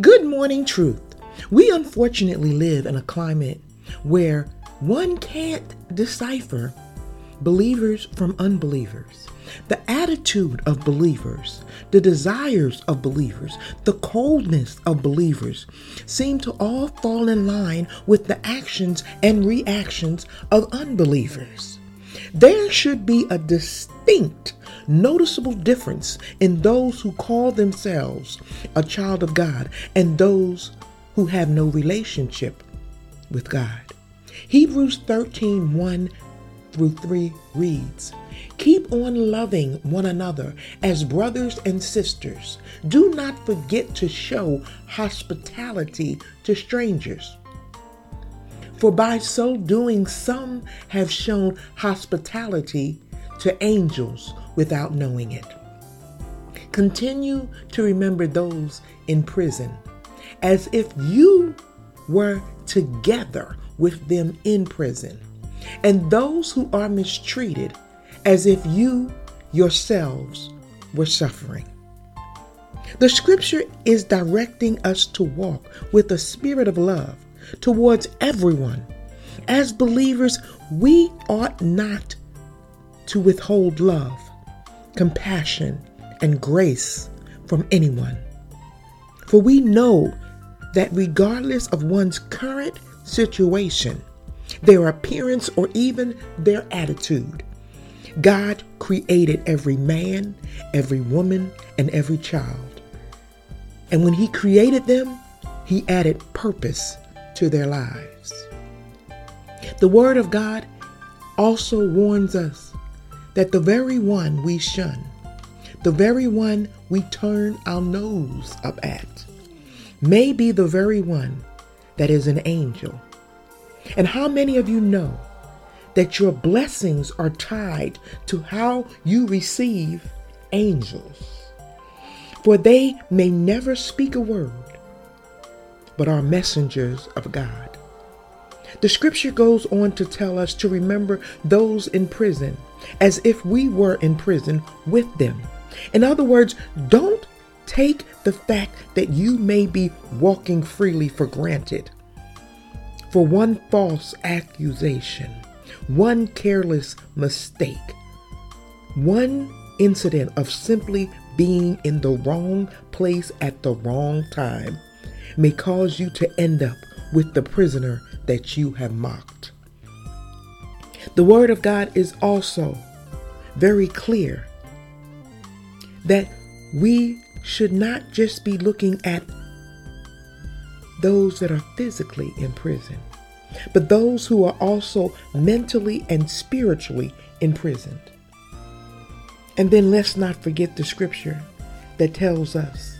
Good morning, truth. We unfortunately live in a climate where one can't decipher believers from unbelievers. The attitude of believers, the desires of believers, the coldness of believers seem to all fall in line with the actions and reactions of unbelievers. There should be a distinct, noticeable difference in those who call themselves a child of God and those who have no relationship with God. Hebrews 13 1 through 3 reads, Keep on loving one another as brothers and sisters. Do not forget to show hospitality to strangers. For by so doing, some have shown hospitality to angels without knowing it. Continue to remember those in prison as if you were together with them in prison, and those who are mistreated as if you yourselves were suffering. The scripture is directing us to walk with a spirit of love towards everyone. As believers, we ought not to withhold love, compassion, and grace from anyone. For we know that regardless of one's current situation, their appearance, or even their attitude, God created every man, every woman, and every child. And when He created them, He added purpose to their lives. The Word of God also warns us that the very one we shun, the very one we turn our nose up at, may be the very one that is an angel. And how many of you know that your blessings are tied to how you receive angels? For they may never speak a word, but are messengers of God. The scripture goes on to tell us to remember those in prison as if we were in prison with them. In other words, don't take the fact that you may be walking freely for granted. For one false accusation, one careless mistake, one incident of simply being in the wrong place at the wrong time may cause you to end up with the prisoner that you have mocked. The Word of God is also very clear that we should not just be looking at those that are physically in prison, but those who are also mentally and spiritually imprisoned. And then let's not forget the scripture that tells us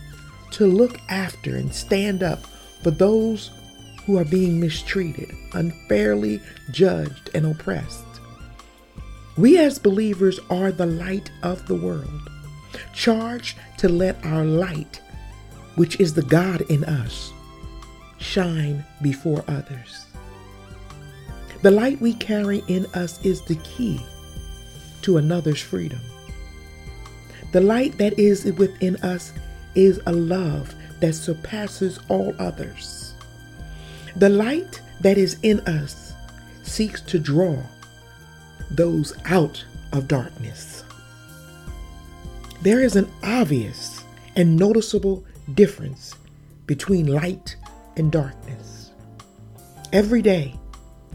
to look after and stand up for those who are being mistreated, unfairly judged, and oppressed. We as believers are the light of the world, charged to let our light, which is the God in us, shine before others. The light we carry in us is the key to another's freedom. The light that is within us is a love that surpasses all others. The light that is in us seeks to draw those out of darkness. There is an obvious and noticeable difference between light and darkness. Every day,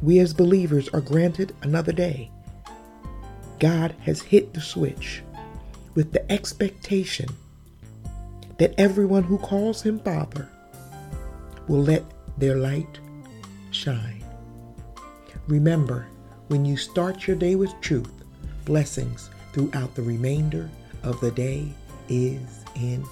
we as believers are granted another day. God has hit the switch with the expectation that everyone who calls him Father will let their light shine. Remember, when you start your day with truth, blessings throughout the remainder of the day is in